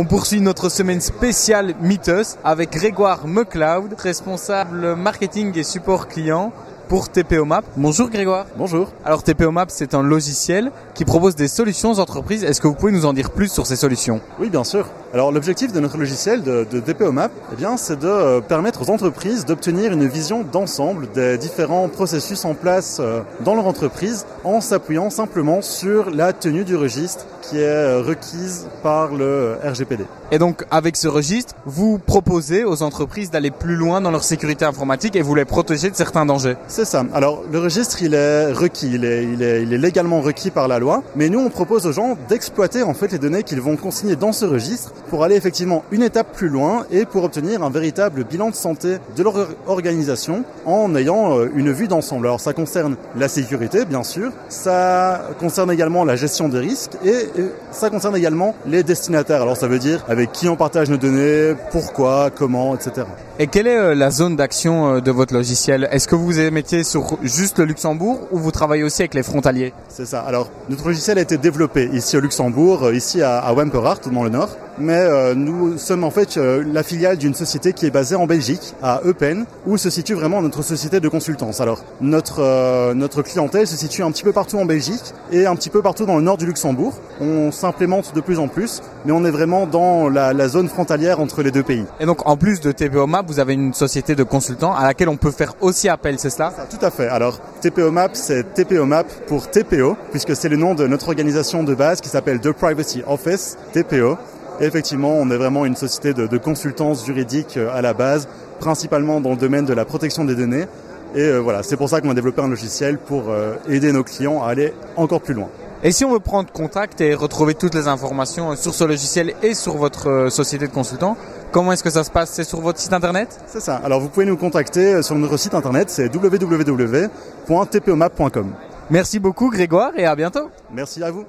On poursuit notre semaine spéciale Mythos avec Grégoire McLeod, responsable marketing et support client pour TPO Map. Bonjour Grégoire. Bonjour. Alors TPO Map, c'est un logiciel qui propose des solutions aux entreprises. Est-ce que vous pouvez nous en dire plus sur ces solutions? Oui, bien sûr. Alors l'objectif de notre logiciel de, de TPO Map, eh bien, c'est de euh, permettre aux entreprises d'obtenir une vision d'ensemble des différents processus en place euh, dans leur entreprise en s'appuyant simplement sur la tenue du registre qui est euh, requise par le RGPD. Et donc avec ce registre, vous proposez aux entreprises d'aller plus loin dans leur sécurité informatique et vous les protégez de certains dangers. C'est ça. Alors le registre, il est requis, il est, il est, il est légalement requis par la loi, mais nous on propose aux gens d'exploiter en fait les données qu'ils vont consigner dans ce registre pour aller effectivement une étape plus loin et pour obtenir un véritable bilan de santé de leur organisation en ayant euh, une vue d'ensemble. Alors ça concerne la sécurité bien sûr, ça concerne également la gestion des risques et ça concerne également les destinataires. Alors ça veut dire avec qui on partage nos données, pourquoi, comment, etc. Et quelle est euh, la zone d'action euh, de votre logiciel? Est-ce que vous vous mettez sur juste le Luxembourg ou vous travaillez aussi avec les frontaliers? C'est ça. Alors notre logiciel a été développé ici au Luxembourg, ici à, à Wemperhart, dans le nord mais euh, nous sommes en fait euh, la filiale d'une société qui est basée en Belgique, à Eupen, où se situe vraiment notre société de consultance. Alors notre euh, notre clientèle se situe un petit peu partout en Belgique et un petit peu partout dans le nord du Luxembourg. On s'implémente de plus en plus, mais on est vraiment dans la, la, zone frontalière entre les deux pays. Et donc en plus de TPO Map, vous avez une société de consultants à laquelle on peut faire aussi appel, c'est cela? Tout à fait. Alors TPO Map, c'est TPO Map pour TPO, puisque c'est le nom de notre organisation de base qui s'appelle The Privacy Office, TPO effectivement, on est vraiment une société de, de consultance juridique euh, à la base, principalement dans le domaine de la protection des données. Et euh, voilà, c'est pour ça qu'on a développé un logiciel pour euh, aider nos clients à aller encore plus loin. Et si on veut prendre contact et retrouver toutes les informations sur ce logiciel et sur votre société de consultants, comment est-ce que ça se passe? C'est sur votre site internet? C'est ça. Alors vous pouvez nous contacter sur notre site internet, c'est www.tpomap.com. Merci beaucoup Grégoire et à bientôt. Merci à vous.